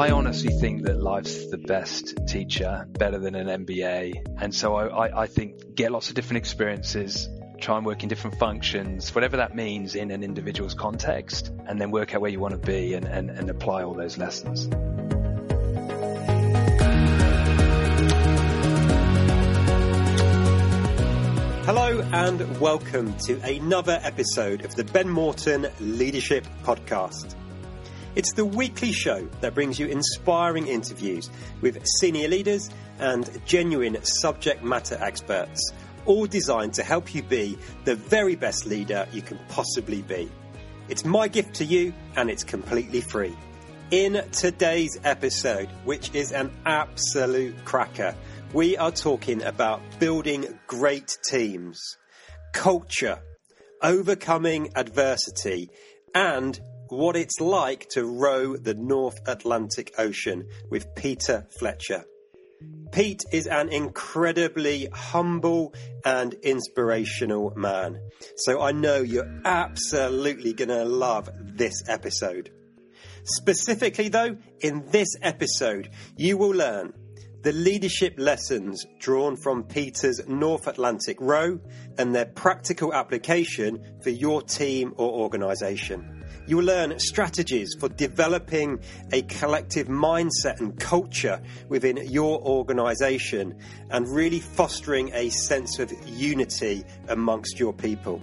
I honestly think that life's the best teacher, better than an MBA. And so I, I, I think get lots of different experiences, try and work in different functions, whatever that means in an individual's context, and then work out where you want to be and, and, and apply all those lessons. Hello and welcome to another episode of the Ben Morton Leadership Podcast. It's the weekly show that brings you inspiring interviews with senior leaders and genuine subject matter experts, all designed to help you be the very best leader you can possibly be. It's my gift to you and it's completely free. In today's episode, which is an absolute cracker, we are talking about building great teams, culture, overcoming adversity, and what it's like to row the North Atlantic Ocean with Peter Fletcher. Pete is an incredibly humble and inspirational man. So I know you're absolutely going to love this episode. Specifically, though, in this episode, you will learn the leadership lessons drawn from Peter's North Atlantic row and their practical application for your team or organisation. You will learn strategies for developing a collective mindset and culture within your organization and really fostering a sense of unity amongst your people.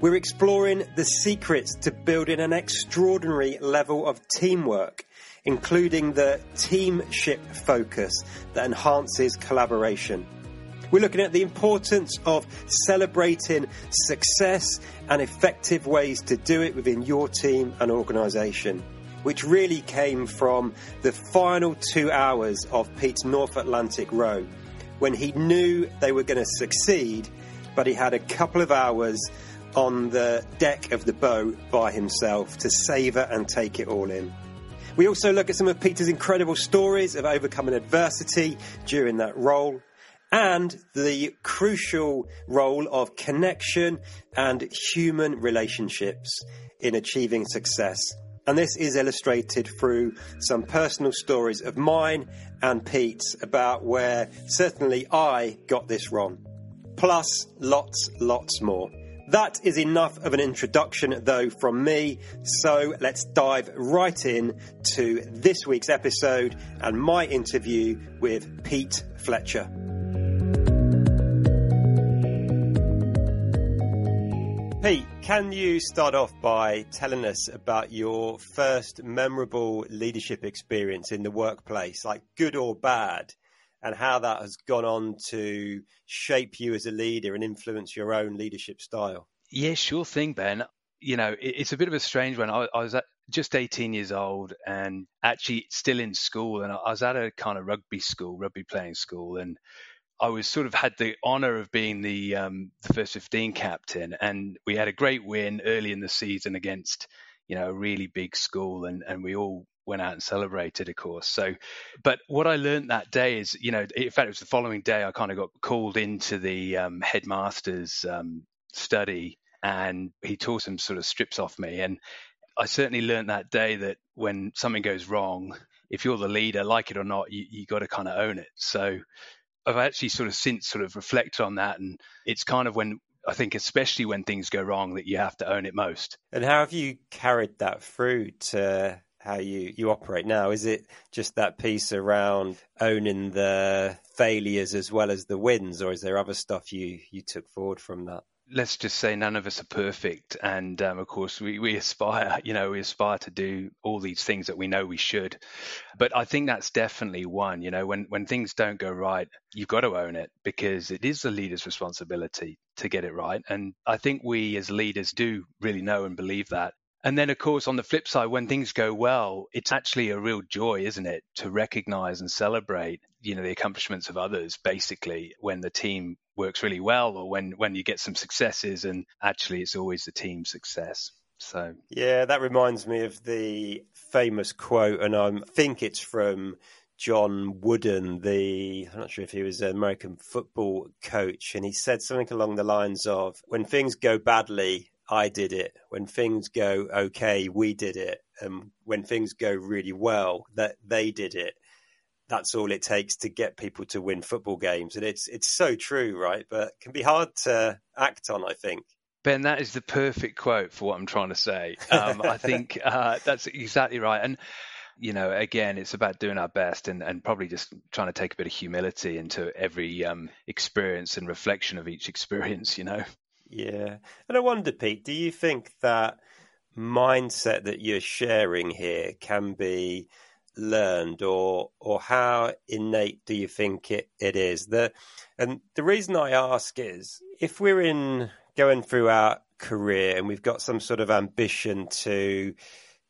We're exploring the secrets to building an extraordinary level of teamwork, including the teamship focus that enhances collaboration. We're looking at the importance of celebrating success and effective ways to do it within your team and organisation, which really came from the final two hours of Pete's North Atlantic row when he knew they were going to succeed, but he had a couple of hours on the deck of the boat by himself to savour and take it all in. We also look at some of Peter's incredible stories of overcoming adversity during that role and the crucial role of connection and human relationships in achieving success. And this is illustrated through some personal stories of mine and Pete's about where certainly I got this wrong. Plus, lots, lots more. That is enough of an introduction, though, from me. So let's dive right in to this week's episode and my interview with Pete Fletcher. Pete, can you start off by telling us about your first memorable leadership experience in the workplace, like good or bad, and how that has gone on to shape you as a leader and influence your own leadership style? Yeah, sure thing, Ben. You know, it's a bit of a strange one. I, was just 18 years old and actually still in school, and I was at a kind of rugby school, rugby playing school, and I was sort of had the honour of being the um, the first 15 captain, and we had a great win early in the season against you know a really big school, and and we all went out and celebrated, of course. So, but what I learned that day is, you know, in fact, it was the following day I kind of got called into the um, headmaster's um, study, and he tore some sort of strips off me, and I certainly learned that day that when something goes wrong, if you're the leader, like it or not, you you got to kind of own it. So I've actually sort of since sort of reflected on that, and it's kind of when I think, especially when things go wrong, that you have to own it most. And how have you carried that through to how you, you operate now? Is it just that piece around owning the failures as well as the wins, or is there other stuff you, you took forward from that? Let's just say none of us are perfect. And um, of course we, we aspire you know we aspire to do all these things that we know we should. But i think that's definitely one you know when when things don't go right you've got to own it because it is the leader's responsibility to get it right. And i think we as leaders do really know and believe that. And then, of course, on the flip side, when things go well, it's actually a real joy, isn't it, to recognize and celebrate, you know, the accomplishments of others. Basically, when the team works really well, or when when you get some successes, and actually, it's always the team success. So yeah, that reminds me of the famous quote, and I think it's from John Wooden, the I'm not sure if he was an American football coach, and he said something along the lines of, "When things go badly, I did it. When things go okay, we did it. And when things go really well, that they did it. That's all it takes to get people to win football games. And it's it's so true, right? But it can be hard to act on, I think. Ben, that is the perfect quote for what I'm trying to say. Um, I think uh, that's exactly right. And you know, again, it's about doing our best and, and probably just trying to take a bit of humility into every um, experience and reflection of each experience, you know. Yeah. And I wonder, Pete, do you think that mindset that you're sharing here can be learned or or how innate do you think it, it is? The and the reason I ask is if we're in going through our career and we've got some sort of ambition to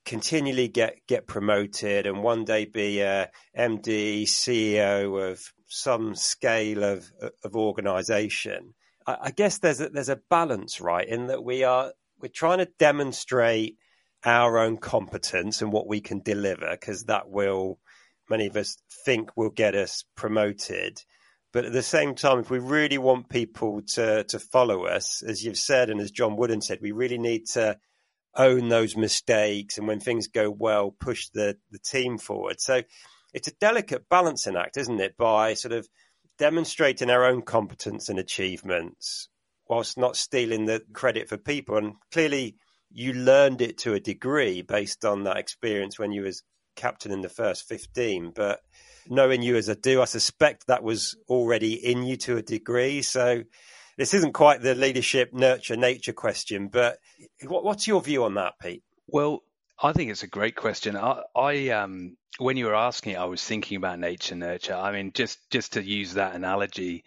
continually get get promoted and one day be a MD, CEO of some scale of of organization I, guess there's a, there's a balance, right, in that we are we're trying to demonstrate our own competence and what we can deliver because that will many of us think will get us promoted. But at the same time, if we really want people to to follow us, as you've said, and as John Wooden said, we really need to own those mistakes and when things go well, push the the team forward. So it's a delicate balancing act, isn't it? By sort of demonstrating our own competence and achievements whilst not stealing the credit for people. And clearly, you learned it to a degree based on that experience when you was captain in the first 15. But knowing you as I do, I suspect that was already in you to a degree. So this isn't quite the leadership nurture nature question, but what's your view on that, Pete? Well, I think it's a great question. I, I um, when you were asking it, I was thinking about nature nurture. I mean, just just to use that analogy,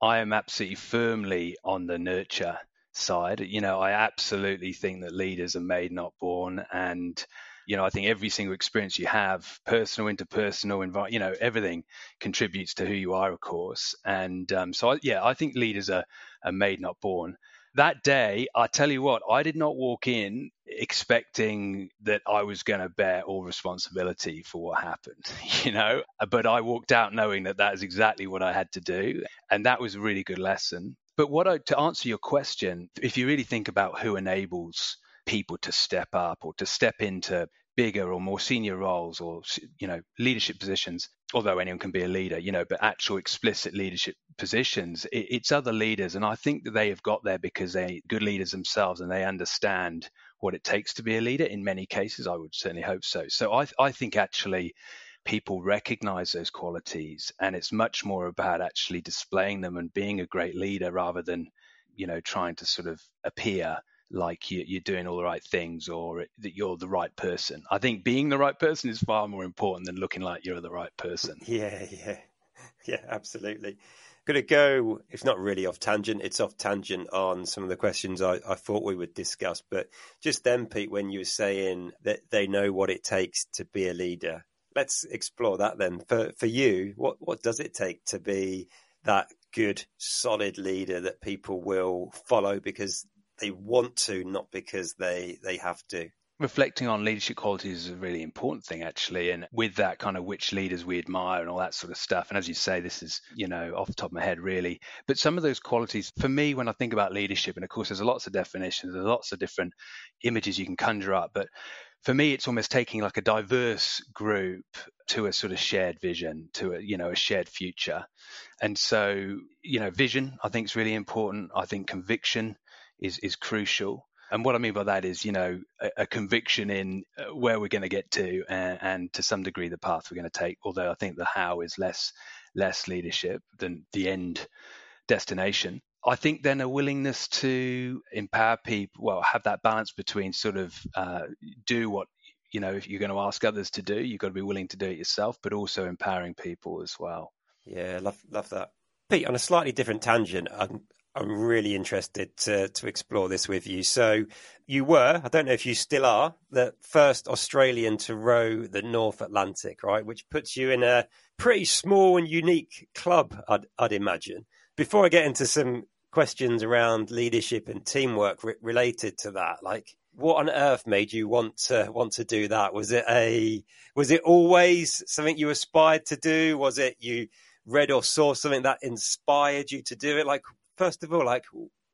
I am absolutely firmly on the nurture side. You know, I absolutely think that leaders are made, not born, and you know, I think every single experience you have, personal, interpersonal, environment, you know, everything contributes to who you are, of course. And um, so, I, yeah, I think leaders are, are made, not born that day, I tell you what, I did not walk in expecting that I was going to bear all responsibility for what happened, you know, but I walked out knowing that that is exactly what I had to do. And that was a really good lesson. But what I, to answer your question, if you really think about who enables people to step up or to step into bigger or more senior roles or you know leadership positions although anyone can be a leader you know but actual explicit leadership positions it, it's other leaders. And i think that they have got there because they're good leaders themselves and they understand what it takes to be a leader. In many cases i would certainly hope so. So i, I think actually people recognize those qualities and it's much more about actually displaying them and being a great leader rather than you know trying to sort of appear like you, are doing all the right things or that you're the right person. I think being the right person is far more important than looking like you're the right person. Yeah, yeah, yeah, absolutely. Going to go, it's not really off tangent, it's off tangent on some of the questions I, I thought we would discuss. But just then, Pete, when you were saying that they know what it takes to be a leader, let's explore that then. For, for you, what, what does it take to be that good, solid leader that people will follow because they want to, not because they they have to. Reflecting on leadership qualities is a really important thing, actually, and with that kind of which leaders we admire and all that sort of stuff. And as you say, this is you know off the top of my head, really. But some of those qualities, for me, when I think about leadership, and of course, there's lots of definitions, there's lots of different images you can conjure up, but for me it's almost taking like a diverse group to a sort of shared vision to a you know a shared future and so you know vision i think is really important i think conviction is is crucial. And what I mean by that is, you know, a, a conviction in uh, where we're going to get to, and, and, to some degree the path we're going to take. Although I think the how is less less leadership than the end destination. I think then a willingness to empower people, well, have that balance between sort of uh, do what you know if you're going to ask others to do, you've got to be willing to do it yourself, but also empowering people as well. Yeah, love love that. Pete, on a slightly different tangent, I'm, I'm really interested to, to explore this with you. So, you were, I don't know if you still are, the first Australian to row the North Atlantic, right? Which puts you in a pretty small and unique club, I'd, I'd imagine. Before I get into some questions around leadership and teamwork re- related to that, like, what on earth made you want to want to do that? Was it a was it always something you aspired to do? Was it you read or saw something that inspired you to do it? Like first of all, like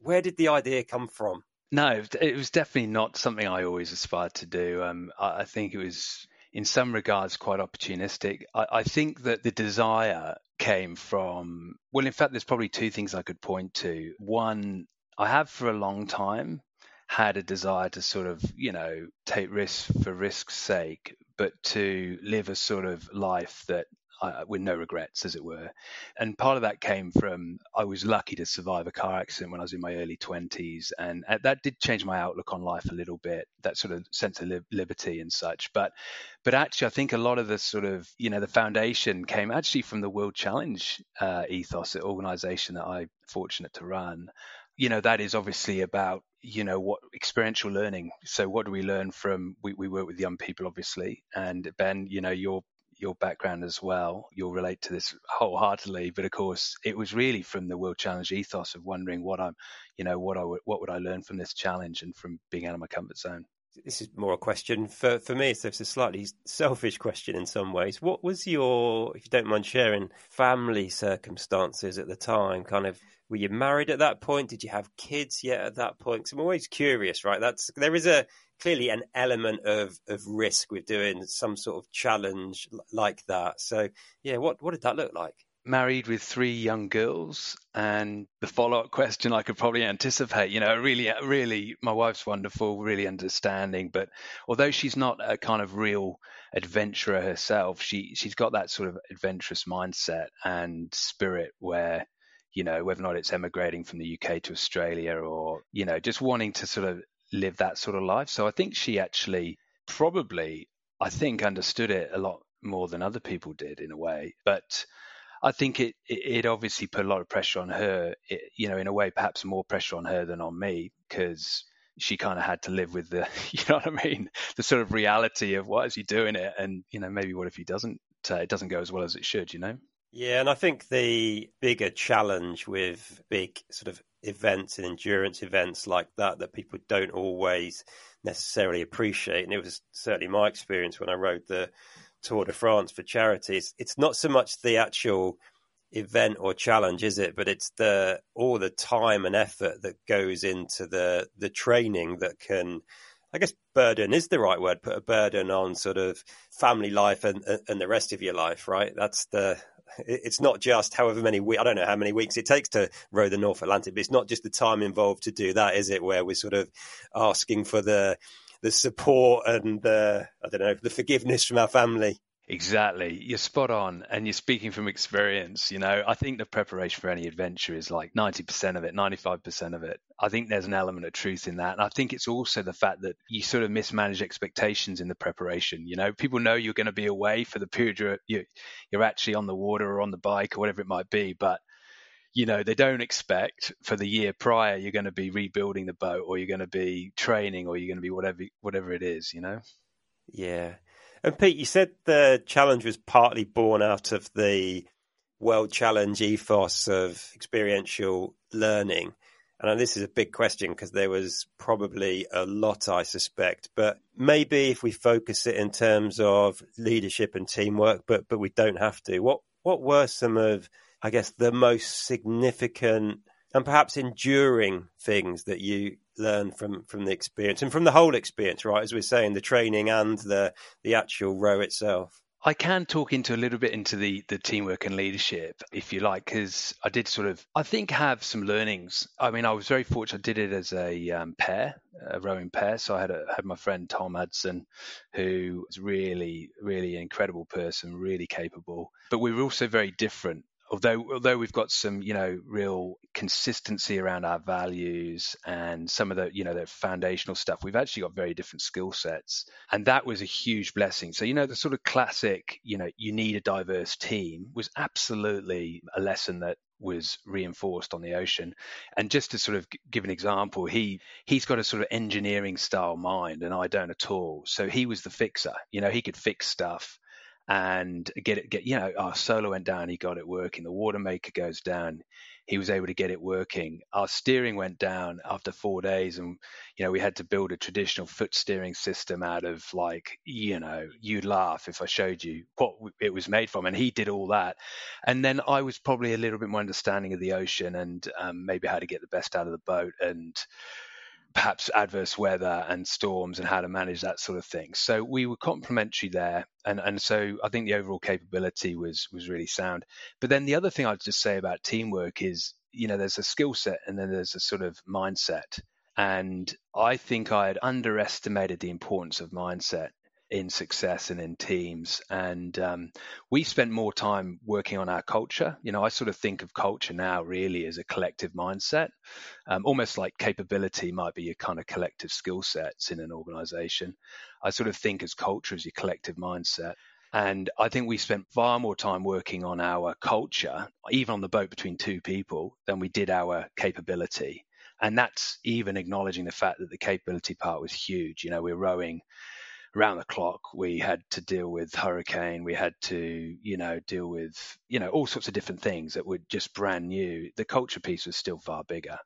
where did the idea come from? No, it was definitely not something I always aspired to do. Um, I, I, think it was, in some regards, quite opportunistic. I, I, think that the desire came from, well, in fact, there's probably two things I could point to. One, I have for a long time had a desire to sort of, you know, take risks for risk's sake, but to live a sort of life that with no regrets, as it were. And part of that came from I was lucky to survive a car accident when I was in my early 20s, and uh, that did change my outlook on life a little bit. That sort of sense of li- liberty and such. But but actually, I think a lot of the sort of you know the foundation came actually from the World Challenge uh, ethos, the organisation that I'm fortunate to run. You know that is obviously about you know what experiential learning so what do we learn from we, we work with young people obviously and ben you know you're your background as well, you'll relate to this wholeheartedly. But of course, it was really from the World Challenge ethos of wondering what I'm, you know, what I would, what would I learn from this challenge and from being out of my comfort zone. This is more a question for for me. So it's a slightly selfish question in some ways. What was your, if you don't mind sharing, family circumstances at the time? Kind of, were you married at that point? Did you have kids yet at that point? Because I'm always curious, right? That's there is a clearly an element of of risk with doing some sort of challenge like that. So yeah, what what did that look like? Married with three young girls, and the follow up question I could probably anticipate. You know, really, really, my wife's wonderful, really understanding, but although she's not a kind of real adventurer herself, she she's got that sort of adventurous mindset and spirit where you know, whether or not it's emigrating from the UK to Australia or, you know, just wanting to sort of live that sort of life. So I think she actually probably, I think, understood it a lot more than other people did in a way. But I think it, it, obviously put a lot of pressure on her, it, you know, in a way, perhaps more pressure on her than on me because she kind of had to live with the, you know what I mean, the sort of reality of what is he doing it, and you know maybe what if he doesn't, uh, it doesn't go as well as it should, you know. Yeah, and I think the bigger challenge with big sort of events and endurance events like that that people don't always necessarily appreciate, and it was certainly my experience when I rode the Tour de France for charities. It's not so much the actual event or challenge, is it? But it's the all the time and effort that goes into the the training that can I guess burden is the right word. Put a burden on sort of family life and and the rest of your life, right? That's the it's not just however many weeks, I don't know how many weeks it takes to row the North Atlantic, but it's not just the time involved to do that, is it? Where we're sort of asking for the the support and the I don't know the forgiveness from our family. Exactly. You're spot on. And you're speaking from experience. You know, I think the preparation for any adventure is like 90% of it, 95% of it. I think there's an element of truth in that. And I think it's also the fact that you sort of mismanage expectations in the preparation. You know, people know you're going to be away for the period you're, you, you're actually on the water or on the bike or whatever it might be. But you know they don't expect for the year prior you're going to be rebuilding the boat or you're going to be training or you're going to be whatever whatever it is you know yeah and Pete, you said the challenge was partly born out of the World Challenge ethos of experiential learning. And this is a big question because there was probably a lot, I suspect. But maybe if we focus it in terms of leadership and teamwork, but but we don't have to. What what were some of, I guess, the most significant and perhaps enduring things that you learn from from the experience and from the whole experience, right? As we're saying, the training and the the actual row itself. I can talk into a little bit into the the teamwork and leadership, if you like, because I did sort of, I think, have some learnings. I mean, I was very fortunate. I did it as a um, pair, a rowing pair. So I had a, had my friend Tom Hudson, who was really, really incredible person, really capable. But we were also very different although although we've got some you know real consistency around our values and some of the you know the foundational stuff we've actually got very different skill sets. And that was a huge blessing. So you know the sort of classic you know you need a diverse team was absolutely a lesson that was reinforced on the ocean. And just to sort of give an example he he's got a sort of engineering style mind and I don't at all. So he was the fixer. You know he could fix stuff and get it get you know our solar went down he got it working the water maker goes down he was able to get it working. Our steering went down after four days and you know we had to build a traditional foot steering system out of like you know you'd laugh if i showed you what it was made from and he did all that. And then i was probably a little bit more understanding of the ocean and um, maybe how to get the best out of the boat and perhaps adverse weather and storms and how to manage that sort of thing. So we were complementary there, and and so I think the overall capability was was really sound. But then the other thing I'd just say about teamwork is, you know, there's a skill set and then there's a sort of mindset. And I think I had underestimated the importance of mindset in success and in teams. And um, we spent more time working on our culture. You know, I sort of think of culture now really as a collective mindset, um, almost like capability might be your kind of collective skill sets in an organization. I sort of think as culture as your collective mindset. And I think we spent far more time working on our culture, even on the boat between two people, than we did our capability. And that's even acknowledging the fact that the capability part was huge. You know, we're rowing around the clock. We had to deal with hurricane. We had to, you know, deal with, you know, all sorts of different things that were just brand new. The culture piece was still far bigger.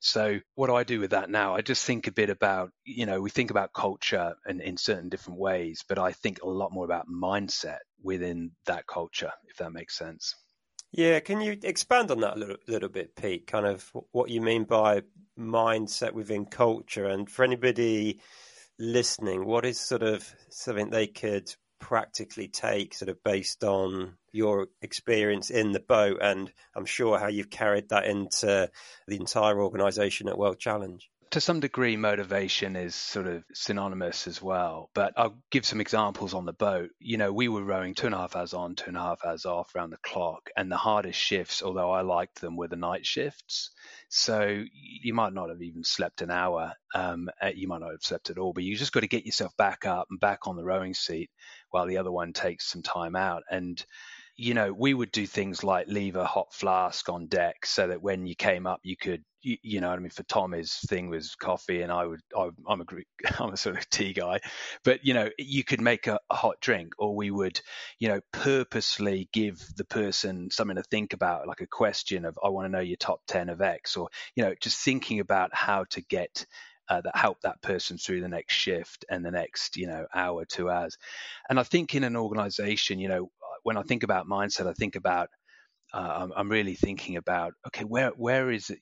So what do I do with that now? I just think a bit about, you know, we think about culture in, in certain different ways, but I think a lot more about mindset within that culture, if that makes sense. Yeah, can you expand on that a little, little bit, Pete? Kind of what you mean by mindset within culture, and for anybody listening, what is sort of something they could practically take, sort of based on your experience in the boat, and I'm sure how you've carried that into the entire organisation at World Challenge? To some degree, motivation is sort of synonymous as well. But I'll give some examples on the boat. You know, we were rowing two and a half hours on, two and a half hours off around the clock. And the hardest shifts, although I liked them, were the night shifts. So you might not have even slept an hour. Um, you might not have slept at all, but you just got to get yourself back up and back on the rowing seat while the other one takes some time out. And you know, we would do things like leave a hot flask on deck so that when you came up, you could, you, you know, I mean, for Tom, his thing was coffee, and I would, I, am a, I'm a sort of tea guy, but you know, you could make a, a, hot drink, or we would, you know, purposely give the person something to think about, like a question of, I want to know your top ten of X, or you know, just thinking about how to get uh, that help that person through the next shift and the next you know hour two hours. And i think in an organization you know when I think about mindset, I think about uh, I'm, really thinking about okay, where where is it?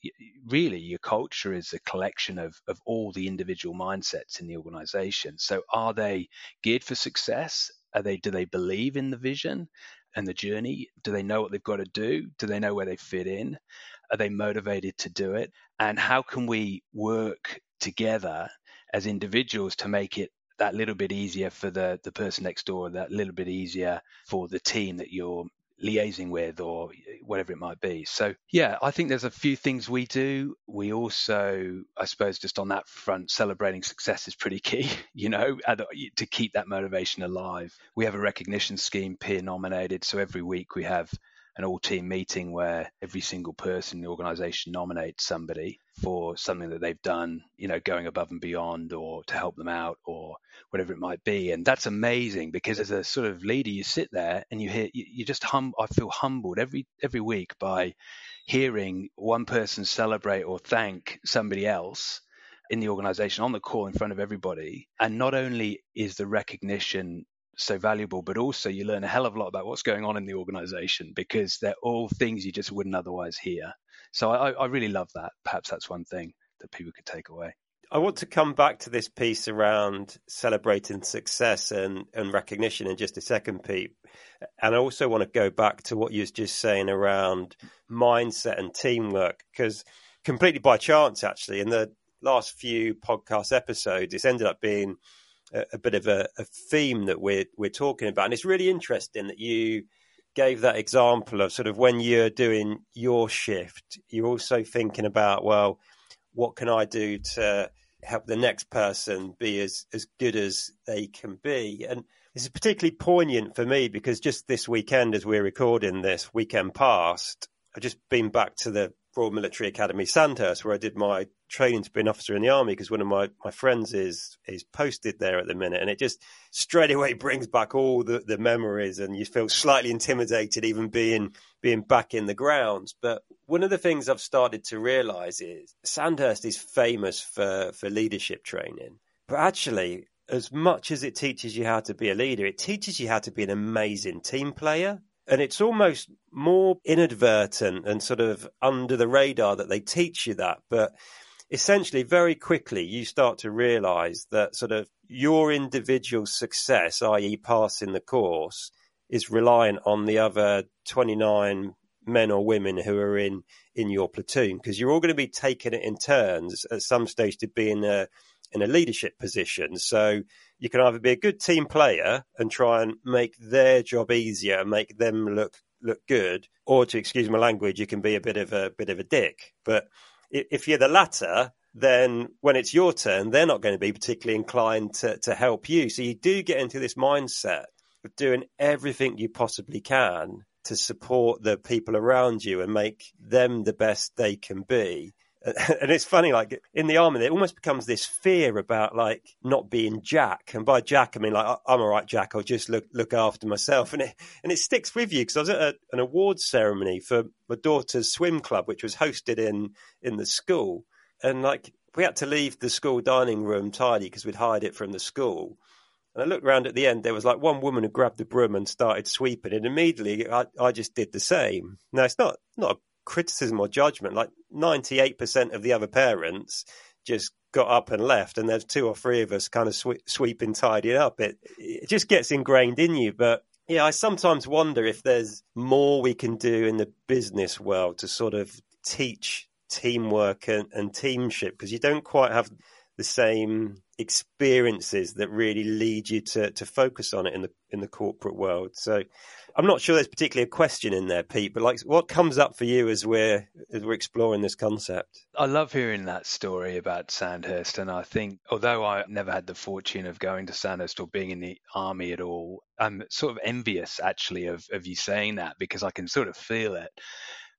Really, your culture is a collection of of all the individual mindsets in the organization. So, are they geared for success? Are they do they believe in the vision and the journey? Do they know what they've got to do? Do they know where they fit in? Are they motivated to do it? And how can we work together as individuals to make it that little bit easier for the the person next door, that little bit easier for the team that you're liaising with or whatever it might be. So yeah, I think there's a few things we do. We also, I suppose, just on that front, celebrating success is pretty key. You know, to keep that motivation alive. We have a recognition scheme, peer nominated. So every week we have an all team meeting where every single person in the organization nominates somebody for something that they've done, you know, going above and beyond or to help them out or whatever it might be. And that's amazing because as a sort of leader, you sit there and you hear, you, just hum, I feel humbled every, every week by hearing one person celebrate or thank somebody else in the organization on the call in front of everybody. And not only is the recognition so valuable, but also you learn a hell of a lot about what's going on in the organization because they're all things you just wouldn't otherwise hear. So I, I really love that. Perhaps that's one thing that people could take away. I want to come back to this piece around celebrating success and, and recognition in just a second, Pete. And I also want to go back to what you was just saying around mindset and teamwork, because completely by chance, actually, in the last few podcast episodes, it's ended up being a, bit of a, a, theme that we're we're talking about, and it's really interesting that you gave that example of sort of when you're doing your shift, you're also thinking about well, what can I do to help the next person be as as good as they can be, and this is particularly poignant for me because just this weekend, as we're recording this weekend past, I've just been back to the Royal Military Academy Sandhurst, where I did my training to be an officer in the army because one of my, my friends is is posted there at the minute, and it just straight away brings back all the, the memories, and you feel slightly intimidated even being being back in the grounds. But one of the things I've started to realise is Sandhurst is famous for for leadership training, but actually. As much as it teaches you how to be a leader, it teaches you how to be an amazing team player. And it's almost more inadvertent and sort of under the radar that they teach you that. But essentially very quickly you start to realize that sort of your individual success, i.e., passing the course, is reliant on the other 29 men or women who are in in your platoon because you're all going to be taking it in turns at some stage to be in a in a leadership position. So you can either be a good team player and try and make their job easier and make them look look good, or to excuse my language, you can be a bit of a bit of a dick. But if you're the latter, then when it's your turn, they're not going to be particularly inclined to, to help you. So you do get into this mindset of doing everything you possibly can to support the people around you and make them the best they can be. And it's funny, like in the army, it almost becomes this fear about like not being Jack. And by Jack, I mean like I'm all right, Jack. I'll just look look after myself, and it and it sticks with you because I was at a, an awards ceremony for my daughter's swim club, which was hosted in in the school, and like we had to leave the school dining room tidy because we'd hired it from the school. And I looked around at the end, there was like one woman who grabbed the broom and started sweeping, and immediately I, I just did the same. Now, it's not, not a criticism or judgment. Like 98% of the other parents just got up and left, and there's two or three of us kind of sweep, sweeping, tidying up. It, it just gets ingrained in you. But yeah, I sometimes wonder if there's more we can do in the business world to sort of teach teamwork and, and teamship because you don't quite have the same experiences that really lead you to to focus on it in the in the corporate world. So I'm not sure there's particularly a question in there, Pete, but like what comes up for you as we're as we're exploring this concept? I love hearing that story about Sandhurst and I think although I never had the fortune of going to Sandhurst or being in the army at all, I'm sort of envious actually of, of you saying that because I can sort of feel it.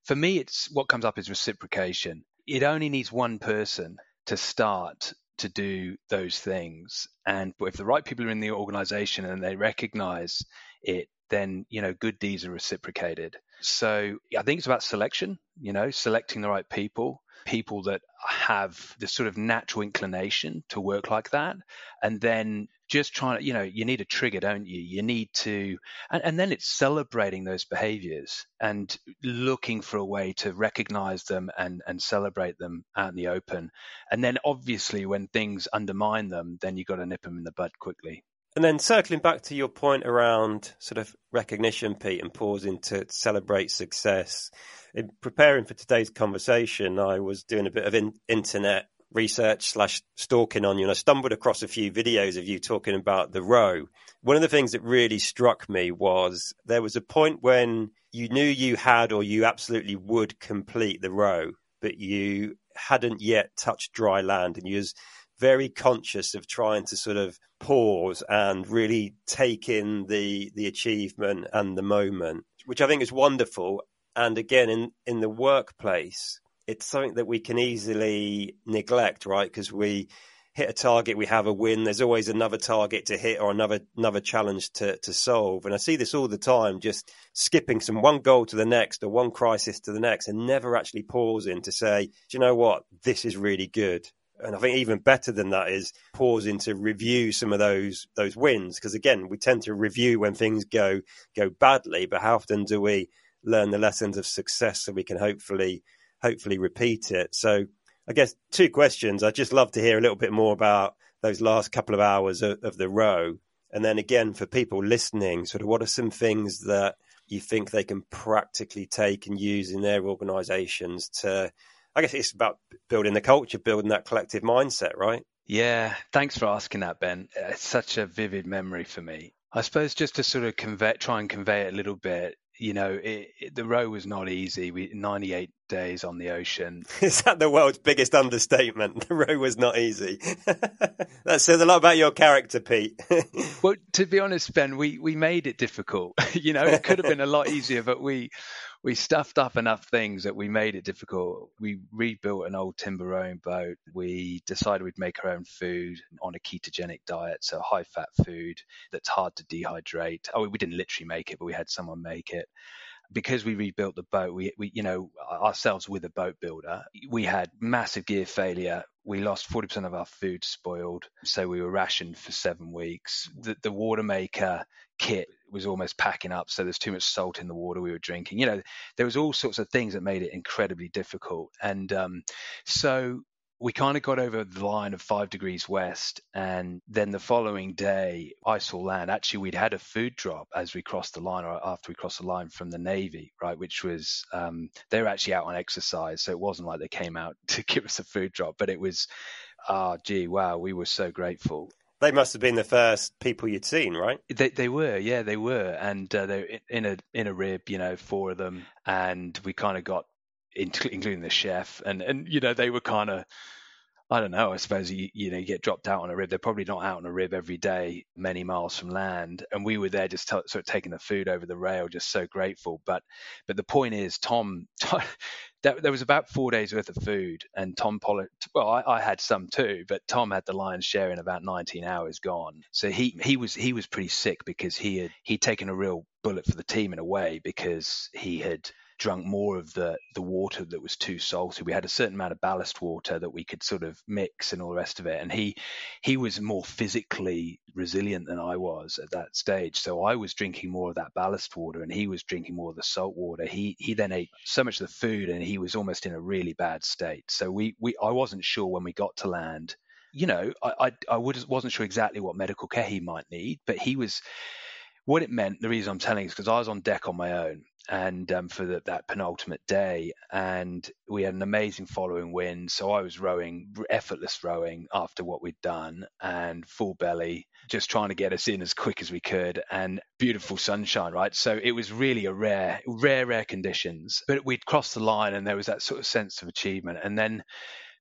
For me it's what comes up is reciprocation. It only needs one person to start to do those things. And if the right people are in the organization and they recognize it, then, you know, good deeds are reciprocated. So I think it's about selection, you know, selecting the right people, people that have the sort of natural inclination to work like that. And then just trying to, you know, you need a trigger, don't you? You need to, and, and then it's celebrating those behaviors and looking for a way to recognize them and, and celebrate them out in the open. And then obviously, when things undermine them, then you've got to nip them in the bud quickly. And then circling back to your point around sort of recognition, Pete, and pausing to celebrate success. In preparing for today's conversation, I was doing a bit of in- internet research slash stalking on you, and I stumbled across a few videos of you talking about the row. One of the things that really struck me was there was a point when you knew you had or you absolutely would complete the row, but you hadn't yet touched dry land, and you was very conscious of trying to sort of pause and really take in the the achievement and the moment, which I think is wonderful. And again, in in the workplace, it's something that we can easily neglect, right? Because we hit a target, we have a win. There's always another target to hit or another another challenge to to solve. And I see this all the time, just skipping from one goal to the next or one crisis to the next, and never actually pausing to say, do you know what? This is really good. And I think even better than that is pausing to review some of those those wins. Because again, we tend to review when things go go badly, but how often do we learn the lessons of success so we can hopefully hopefully repeat it. So I guess two questions. I'd just love to hear a little bit more about those last couple of hours of, of the row. And then again, for people listening, sort of what are some things that you think they can practically take and use in their organizations to, I guess it's about building the culture, building that collective mindset, right? Yeah, thanks for asking that, Ben. It's such a vivid memory for me. I suppose just to sort of convey, try and convey it a little bit, you know, it, it, the row was not easy. We 98 days on the ocean. Is that the world's biggest understatement? The row was not easy. that says a lot about your character, Pete. well, to be honest, Ben, we we made it difficult. you know, it could have been a lot easier, but we we stuffed up enough things that we made it difficult. We rebuilt an old timber rowing boat. We decided we'd make our own food on a ketogenic diet, so high fat food that's hard to dehydrate. Oh, we didn't literally make it, but we had someone make it because we rebuilt the boat, we, we, you know, ourselves with a boat builder, we had massive gear failure. We lost 40% of our food spoiled. So we were rationed for seven weeks. The, the water maker kit was almost packing up. So there's too much salt in the water we were drinking. You know, there was all sorts of things that made it incredibly difficult. And um, so we kind of got over the line of five degrees west. And then the following day, I saw land. Actually, we'd had a food drop as we crossed the line or after we crossed the line from the Navy, right? Which was, um, they were actually out on exercise. So it wasn't like they came out to give us a food drop, but it was, ah, oh, gee, wow, we were so grateful. They must have been the first people you'd seen, right? They they were, yeah, they were, and uh, they in a in a rib, you know, four of them, and we kind of got including the chef, and and you know they were kind of. I don't know. I suppose you you know you get dropped out on a rib. They're probably not out on a rib every day, many miles from land. And we were there just t- sort of taking the food over the rail, just so grateful. But but the point is, Tom, Tom there, there was about four days worth of food, and Tom Pollard. Well, I, I, had some too, but Tom had the lion's share in about 19 hours gone. So he he was he was pretty sick because he had he'd taken a real bullet for the team in a way because he had drunk more of the the water that was too salty. We had a certain amount of ballast water that we could sort of mix and all the rest of it. And he he was more physically resilient than I was at that stage. So I was drinking more of that ballast water and he was drinking more of the salt water. He he then ate so much of the food and he was almost in a really bad state. So we we I wasn't sure when we got to land. You know, I I, I wasn't sure exactly what medical care he might need, but he was what it meant, the reason I'm telling is because I was on deck on my own and um, for the, that penultimate day, and we had an amazing following wind. So I was rowing, effortless rowing after what we'd done, and full belly, just trying to get us in as quick as we could, and beautiful sunshine, right? So it was really a rare, rare, rare conditions. But we'd crossed the line, and there was that sort of sense of achievement, and then.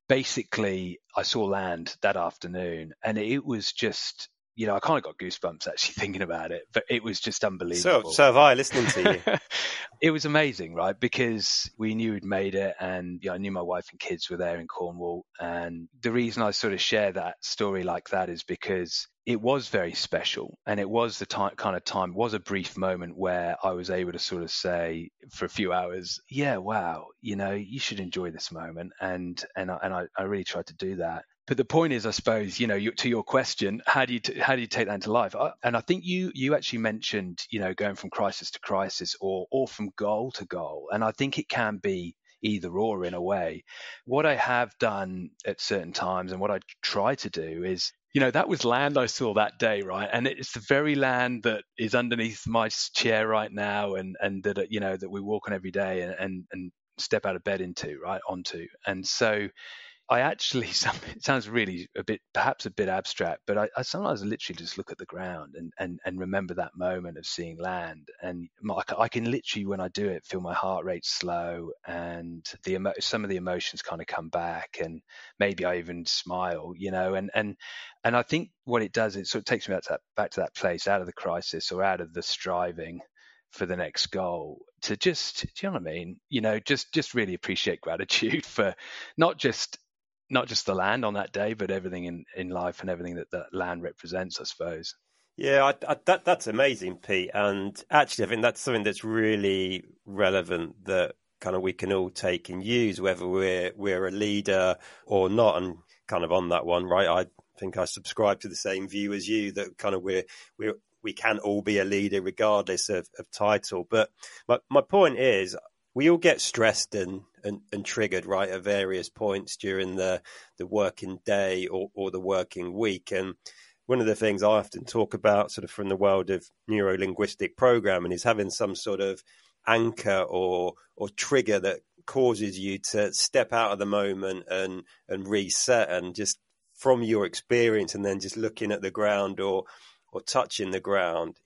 Basically, I saw land that afternoon, and it was just you know, I kind of got goosebumps actually thinking about it, but it was just unbelievable. So, so have I listening to you. it was amazing, right? Because we knew we'd made it, and you know, I knew my wife and kids were there in Cornwall. And the reason I sort of share that story like that is because it was very special, and it was the time, kind of time, was a brief moment where I was able to sort of say for a few hours, "Yeah, wow, you know, you should enjoy this moment," and and I, and I, I really tried to do that but the point is, I suppose, you know, you, to your question, how do you t- how do you take that into life? I, and I think you you actually mentioned, you know, going from crisis to crisis or or from goal to goal, and I think it can be either or in a way. What I have done at certain times and what I try to do is you know that was land I saw that day, right? And it's the very land that is underneath my chair right now, and and that uh, you know that we walk on every day and and, and step out of bed into, right, onto. And so I actually, it sounds really a bit, perhaps a bit abstract, but I, I, sometimes literally just look at the ground and, and, and remember that moment of seeing land. And I can literally, when I do it, feel my heart rate slow and the emo- some of the emotions kind of come back and maybe I even smile, you know, and, and, and I think what it does, it sort of takes me back to that, back to that place out of the crisis or out of the striving for the next goal to just do you know what I mean? You know, just just really appreciate gratitude for not just not just the land on that day, but everything in, in life and everything that that land represents, I suppose. Yeah, I, I, that that's amazing, Pete. And actually, I think that's something that's really relevant that kind of we can all take and use, whether we're we're a leader or not. And kind of on that one, right? I think I subscribe to the same view as you that kind of we're we're we can all be a leader regardless of, of title. But my my point is, we all get stressed and, and, and, triggered right at various points during the the working day or, or the working week. And one of the things I often talk about sort of from the world of neuro linguistic programming is having some sort of anchor or or trigger that causes you to step out of the moment and and reset and just from your experience and then just looking at the ground or or touching the ground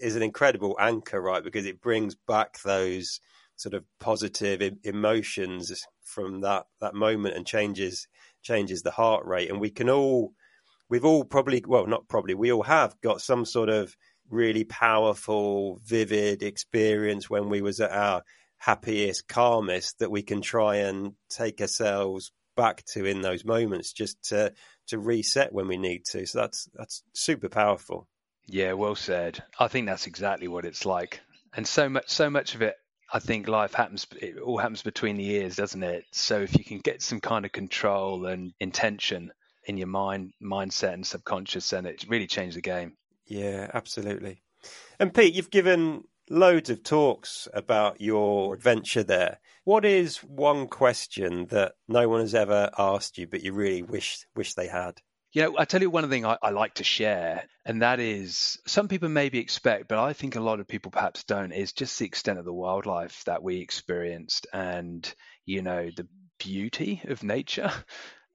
is an incredible anchor right because it brings back those sort of positive emotions from that that moment and changes changes the heart rate. And we can all we've all probably well not probably we all have got some sort of really powerful vivid experience when we was at our happiest calmest that we can try and take ourselves back to in those moments just to to reset when we need to. So that's that's super powerful. Yeah well said. I think that's exactly what it's like. And so much so much of it I think life happens, it all happens between the ears, doesn't it? So if you can get some kind of control and intention in your mind, mindset and subconscious, then it really changes the game. Yeah, absolutely. And Pete, you've given loads of talks about your adventure there. What is one question that no one has ever asked you, but you really wish wish they had? You know, I tell you one thing I, I, like to share, and that is some people maybe expect, but I think a lot of people perhaps don't, is just the extent of the wildlife that we experienced and, you know, the beauty of nature.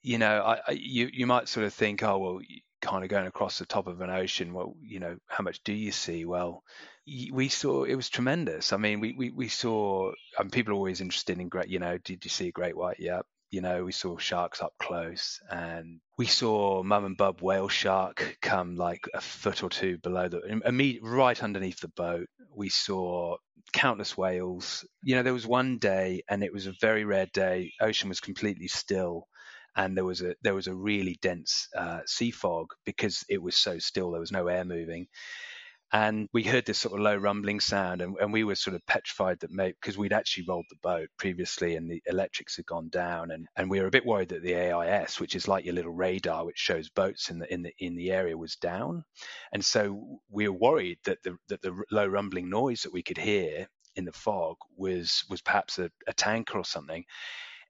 You know, I, I, you you might sort of think, oh well, kind of going across the top of an ocean. Well, you know, how much do you see? Well, we saw it was tremendous. I mean, we we, we saw. and people are always interested in great. You know, did you see a great white? Yeah, you know, we saw sharks up close and we saw mum and bub whale shark come like a foot or two below the, right underneath the boat. We saw countless whales. You know, there was one day and it was a very rare day. Ocean was completely still and there was a there was a really dense uh, sea fog because it was so still. There was no air moving, and we heard this sort of low rumbling sound and, and we were sort of petrified that maybe because we'd actually rolled the boat previously and the electrics had gone down and, and we were a bit worried that the AIS which is like your little radar which shows boats in the in the in the area was down. And so we were worried that the that the low rumbling noise that we could hear in the fog was was perhaps a, a tanker or something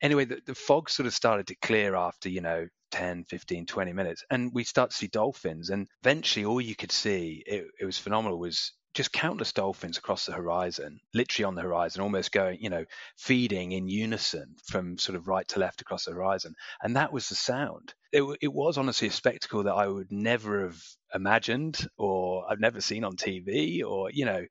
anyway, the, the fog sort of started to clear after, you know, 10, 15, 20 minutes. And we start to see dolphins. And eventually, all you could see, it, it was phenomenal, was just countless dolphins across the horizon, literally on the horizon, almost going, you know, feeding in unison from sort of right to left across the horizon. And that was the sound. It, it was honestly a spectacle that I would never have imagined or I've never seen on TV or, you know,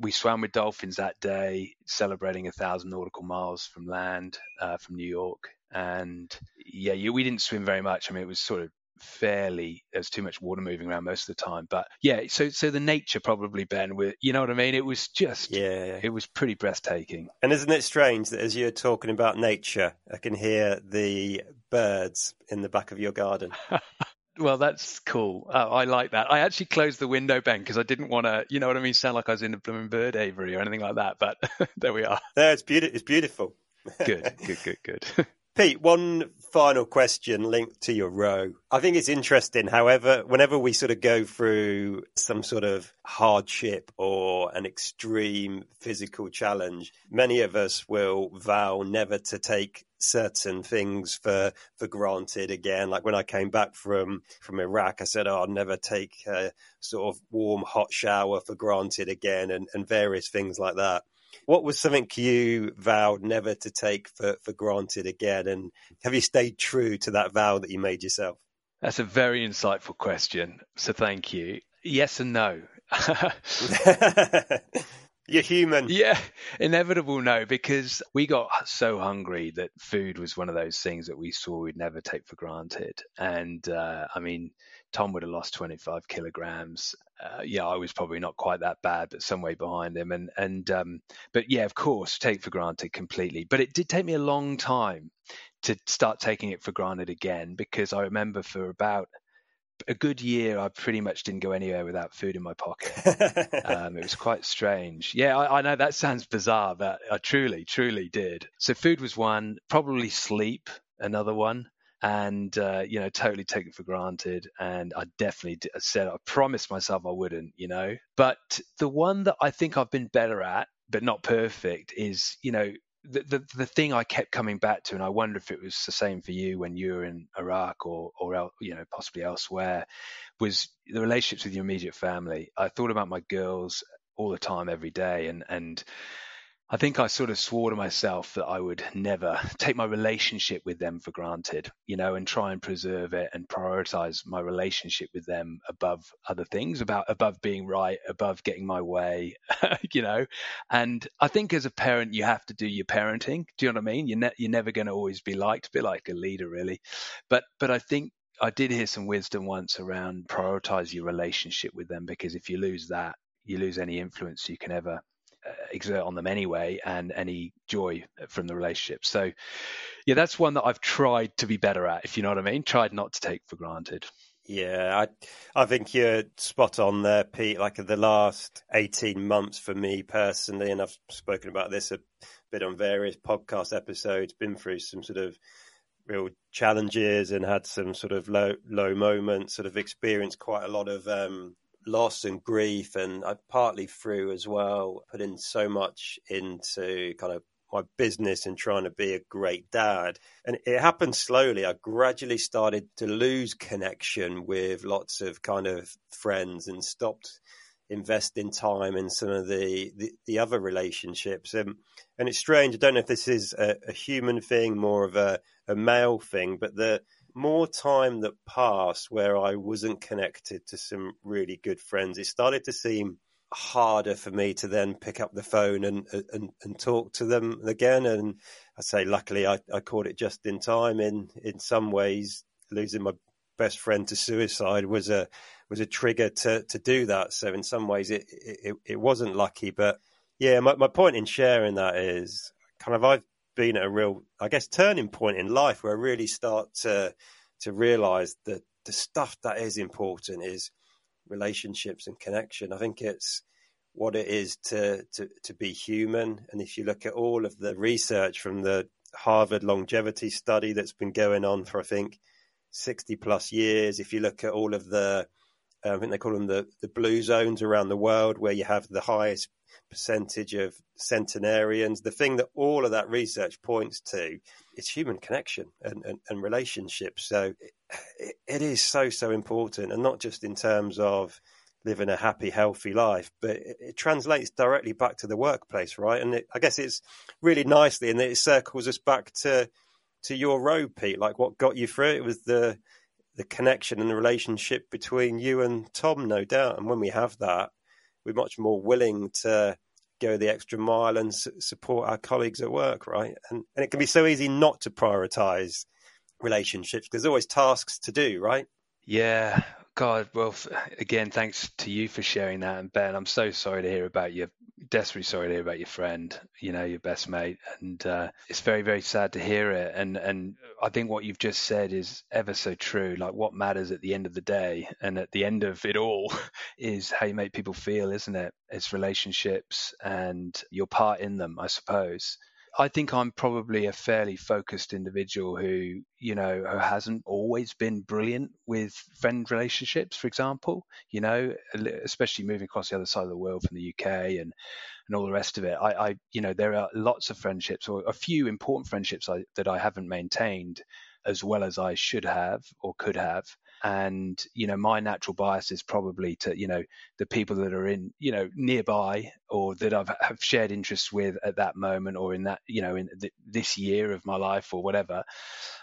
we swam with dolphins that day, celebrating a thousand nautical miles from land uh, from New York. And yeah, you, we didn't swim very much. I mean, it was sort of fairly there's too much water moving around most of the time. But yeah so so the nature probably ben with you know what i mean? It was just yeah. it was pretty breathtaking. And isn't it strange that as you're talking about nature i can hear the birds in the back of your garden Well, that's cool. Uh, I like that. I actually closed the window, Ben, because I didn't want to, you know what I mean, sound like I was in a blooming bird aviary or anything like that. But there we are. No, it's, beautiful. it's beautiful. good, good, good, good. Pete, one final question linked to your row. I think it's interesting. However, whenever we sort of go through some sort of hardship or an extreme physical challenge, many of us will vow never to take certain things for for granted again. Like when I came back from from Iraq, I said, "Oh, I'll never take a sort of warm hot shower for granted again," and and various things like that. What was something you vowed never to take for, for granted again? And have you stayed true to that vow that you made yourself? That's a very insightful question. So thank you. Yes and no. You're human. Yeah, inevitable no, because we got so hungry that food was one of those things that we saw we'd never take for granted. And uh, I mean, Tom would have lost 25 kilograms. Uh, yeah, I was probably not quite that bad, but some way behind him. And and um, but yeah, of course, take for granted completely. But it did take me a long time to start taking it for granted again because I remember for about a good year, I pretty much didn't go anywhere without food in my pocket. um, it was quite strange. Yeah, I, I, know that sounds bizarre, but I truly, truly did. So food was one, probably sleep another one, and uh, you know, totally taken for granted. And I definitely did, said I promised myself I wouldn't, you know. But the one that I think I've been better at, but not perfect, is you know the, the, the thing I kept coming back to, and I wonder if it was the same for you when you were in Iraq or or you know possibly elsewhere, was the relationships with your immediate family. I thought about my girls all the time, every day, and and I think I sort of swore to myself that I would never take my relationship with them for granted, you know, and try and preserve it and prioritize my relationship with them above other things, about above being right, above getting my way, you know. And I think as a parent, you have to do your parenting. Do you know what I mean? You're, ne- you're never going to always be liked, be like a leader, really. But but I think I did hear some wisdom once around prioritize your relationship with them because if you lose that, you lose any influence you can ever exert on them anyway and any joy from the relationship. So, yeah, that's one that I've tried to be better at, if you know what I mean. Tried not to take for granted. Yeah, I I think you're spot on there, Pete. Like the last 18 months for me personally, and I've spoken about this a bit on various podcast episodes, been through some sort of real challenges and had some sort of low low moments, sort of experienced quite a lot of um, loss and grief, and I partly through as well, put in so much into kind of my business and trying to be a great dad. And it happened slowly. I gradually started to lose connection with lots of kind of friends and stopped investing time in some of the, the, the other relationships. And, and it's strange. I don't know if this is a, a human thing, more of a, a male thing, but the more time that passed where I wasn't connected to some really good friends, it started to seem harder for me to then pick up the phone and and, and talk to them again. And I say, luckily, I, I caught it just in time. In in some ways, losing my best friend to suicide was a was a trigger to to do that. So in some ways, it it, it wasn't lucky, but yeah, my, my point in sharing that is kind of I've been a real, I guess, turning point in life where I really start to to realize that the stuff that is important is relationships and connection. I think it's what it is to, to, to be human. And if you look at all of the research from the Harvard longevity study that's been going on for, I think, 60 plus years, if you look at all of the, uh, I think they call them the, the blue zones around the world where you have the highest percentage of centenarians, the thing that all of that research points to is human connection and, and, and relationships. So it, it is so, so important. And not just in terms of living a happy, healthy life, but it, it translates directly back to the workplace, right? And it, I guess it's really nicely, and it circles us back to to your road, Pete. Like what got you through it was the the connection and the relationship between you and Tom, no doubt. And when we have that, we're much more willing to go the extra mile and s- support our colleagues at work, right? And and it can be so easy not to prioritize relationships there's always tasks to do, right? Yeah, God. Well, again, thanks to you for sharing that, and Ben, I'm so sorry to hear about your desperately sorry to hear about your friend, you know, your best mate, and uh, it's very, very sad to hear it. And and I think what you've just said is ever so true. Like what matters at the end of the day, and at the end of it all, is how you make people feel, isn't it? It's relationships and your part in them, I suppose. I think I'm probably a fairly focused individual who, you know, who hasn't always been brilliant with friend relationships, for example, you know, especially moving across the other side of the world from the UK and and all the rest of it. I, I you know, there are lots of friendships or a few important friendships I, that I haven't maintained as well as I should have or could have and you know my natural bias is probably to you know the people that are in you know nearby or that I've have shared interests with at that moment or in that you know in th- this year of my life or whatever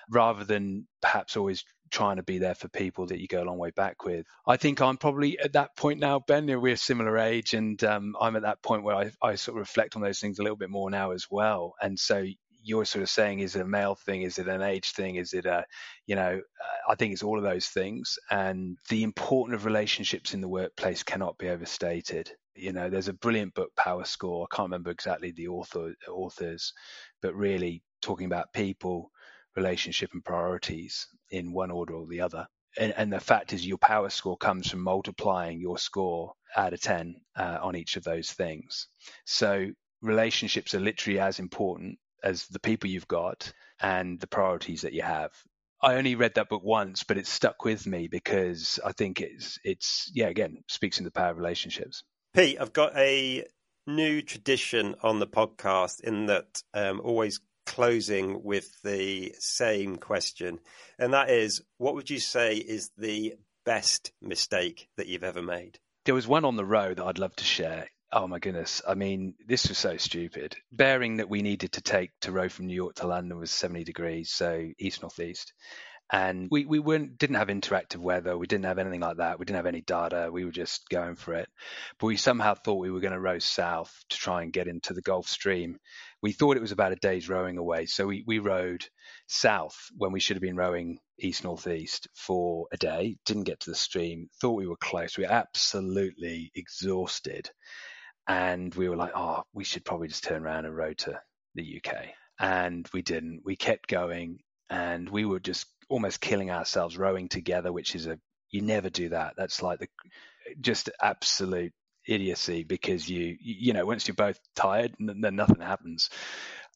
rather than perhaps always trying to be there for people that you go a long way back with. I think I'm probably at that point now, Ben. We're a similar age, and um, I'm at that point where I, I sort of reflect on those things a little bit more now as well. And so you're sort of saying is it a male thing? Is it an age thing? Is it a you know i think it's all of those things. And the importance of relationships in the workplace cannot be overstated. You know there's a brilliant book power score. I can't remember exactly the author authors but really talking about people relationship and priorities in one order or the other. And, and the fact is your power score comes from multiplying your score out of 10 uh, on each of those things. So relationships are literally as important as the people you've got and the priorities that you have. I only read that book once, but it stuck with me because I think it's it's yeah again speaks in the power of relationships. Pete, I've got a new tradition on the podcast in that um, always closing with the same question, and that is, what would you say is the best mistake that you've ever made? There was one on the road that I'd love to share. Oh my goodness. I mean, this was so stupid. Bearing that we needed to take to row from New York to London was 70 degrees, so east northeast. And we, we weren't didn't have interactive weather, we didn't have anything like that. We didn't have any data. We were just going for it. But we somehow thought we were going to row south to try and get into the Gulf Stream. We thought it was about a day's rowing away. So we, we rowed south when we should have been rowing east northeast for a day, didn't get to the stream, thought we were close. We were absolutely exhausted and we were like, oh, we should probably just turn around and row to the UK. And we didn't. We kept going, and we were just almost killing ourselves rowing together, which is a you never do that. That's like the just absolute idiocy because you you know once you're both tired, then nothing happens.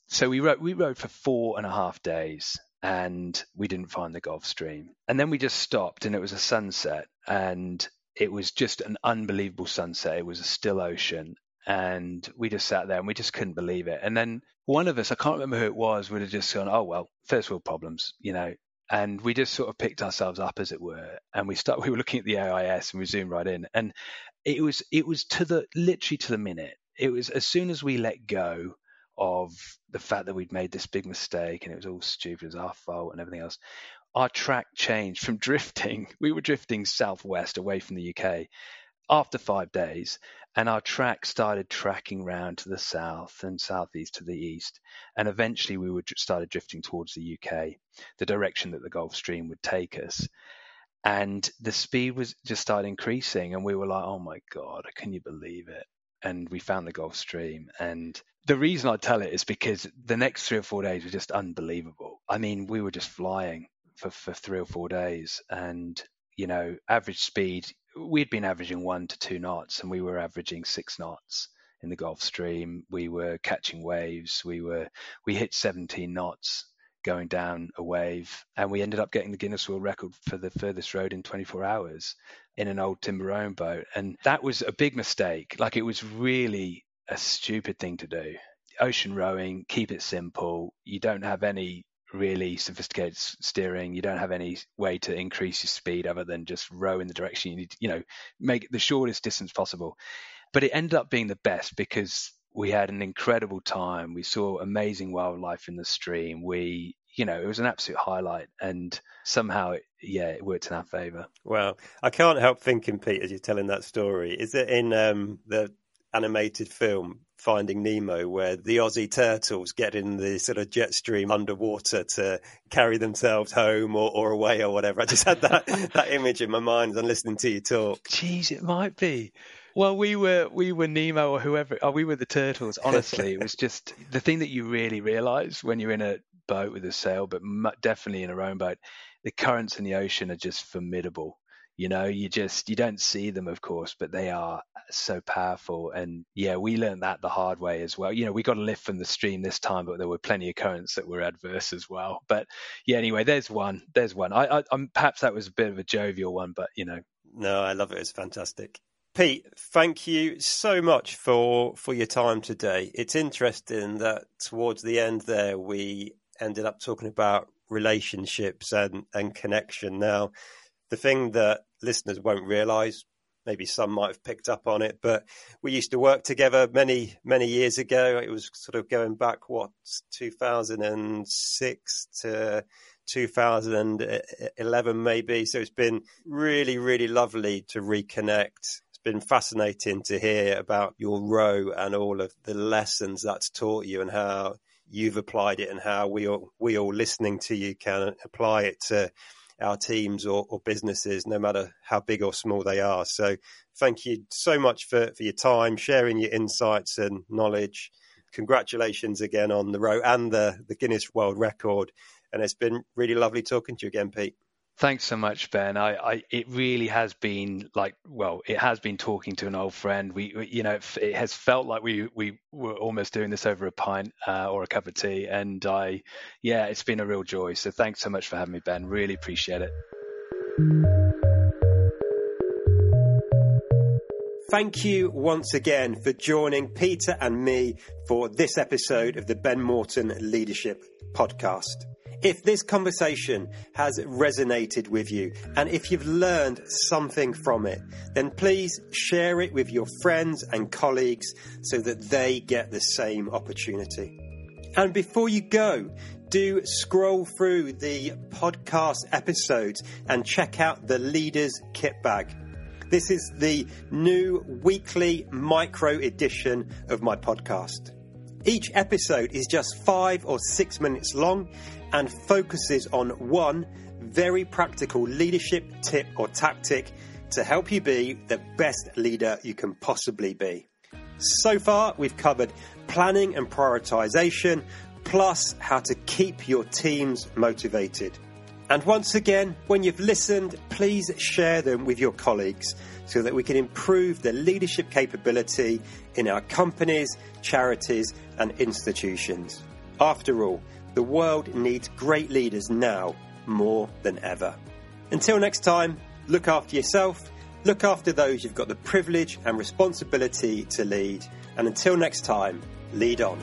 So we rowed we rowed for four and a half days, and we didn't find the Gulf Stream. And then we just stopped, and it was a sunset, and it was just an unbelievable sunset. It was a still ocean. And we just sat there and we just couldn't believe it. And then one of us, I can't remember who it was, would have just gone, oh, well, first world problems, you know. And we just sort of picked ourselves up, as it were. And we start, we were looking at the AIS and we zoomed right in. And it was, it was to the, literally to the minute. It was as soon as we let go of the fact that we'd made this big mistake and it was all stupid, it was our fault and everything else our track changed from drifting. We were drifting southwest away from the UK after five days, and our track started tracking round to the south and southeast to the east, and eventually we would started drifting towards the UK, the direction that the Gulf Stream would take us. And the speed was just started increasing, and we were like, "Oh my god, can you believe it?" And we found the Gulf Stream, and the reason I tell it is because the next three or four days were just unbelievable. I mean, we were just flying for, for three or four days. And, you know, average speed, we'd been averaging one to two knots and we were averaging six knots in the Gulf Stream. We were catching waves. We were, we hit 17 knots going down a wave and we ended up getting the Guinness World Record for the furthest road in 24 hours in an old timber boat. And that was a big mistake. Like it was really a stupid thing to do. Ocean rowing, keep it simple. You don't have any really sophisticated steering. You don't have any way to increase your speed other than just row in the direction you need. To, you know, make the shortest distance possible. But it ended up being the best because we had an incredible time. We saw amazing wildlife in the stream. We, you know, it was an absolute highlight, and somehow, it, yeah, it worked in our favour. Well, I can't help thinking, Pete, as you're telling that story. Is it in um, the animated film Finding Nemo, where the Aussie turtles get in the sort of jet stream underwater to carry themselves home or, or away or whatever. I just had that that image in my mind and listening to you talk. Jeez, it might be. Well, we were we were Nemo or whoever. Oh, we were the turtles. Honestly, it was just the thing that you really realise when you're in a boat with a sail, but definitely in a rowing boat. The currents in the ocean are just formidable you know you just you don't see them of course but they are so powerful. And yeah we learned that the hard way as well. You know we got a lift from the stream this time but there were plenty of currents that were adverse as well. But yeah anyway there's one there's one. I, I am perhaps that was a bit of a jovial one but you know. No i love it. It's fantastic. Pete, thank you so much for for your time today. It's interesting that towards the end there we ended up talking about relationships and and connection. Now, the thing that listeners won't realize, maybe some might have picked up on it, but we used to work together many, many years ago. It was sort of going back, what, 2006 to 2011, maybe. So it's been really, really lovely to reconnect. It's been fascinating to hear about your row and all of the lessons that's taught you and how you've applied it and how we all, we all listening to you can apply it to our teams or, or, businesses, no matter how big or small they are. So, thank you so much for, for your time, sharing your insights and knowledge. Congratulations again on the row and the, the Guinness World Record. And it's been really lovely talking to you again, Pete. Thanks so much, Ben. I, I, it really has been like, well, it has been talking to an old friend. We, we you know, it, it, has felt like we, we were almost doing this over a pint uh, or a cup of tea. And I, yeah, it's been a real joy. So thanks so much for having me, Ben. Really appreciate it. Thank you once again for joining Peter and me for this episode of the Ben Morton Leadership Podcast. If this conversation has resonated with you and if you've learned something from it, then please share it with your friends and colleagues so that they get the same opportunity. And before you go, do scroll through the podcast episodes and check out the Leaders Kit Bag. This is the new weekly micro edition of my podcast. Each episode is just five or six minutes long and focuses on one very practical leadership tip or tactic to help you be the best leader you can possibly be. So far, we've covered planning and prioritization, plus how to keep your teams motivated. And once again, when you've listened, please share them with your colleagues so that we can improve the leadership capability in our companies, charities, and institutions. After all, the world needs great leaders now more than ever. Until next time, look after yourself Look after those you've got the privilege and responsibility to lead. And until next time, lead on.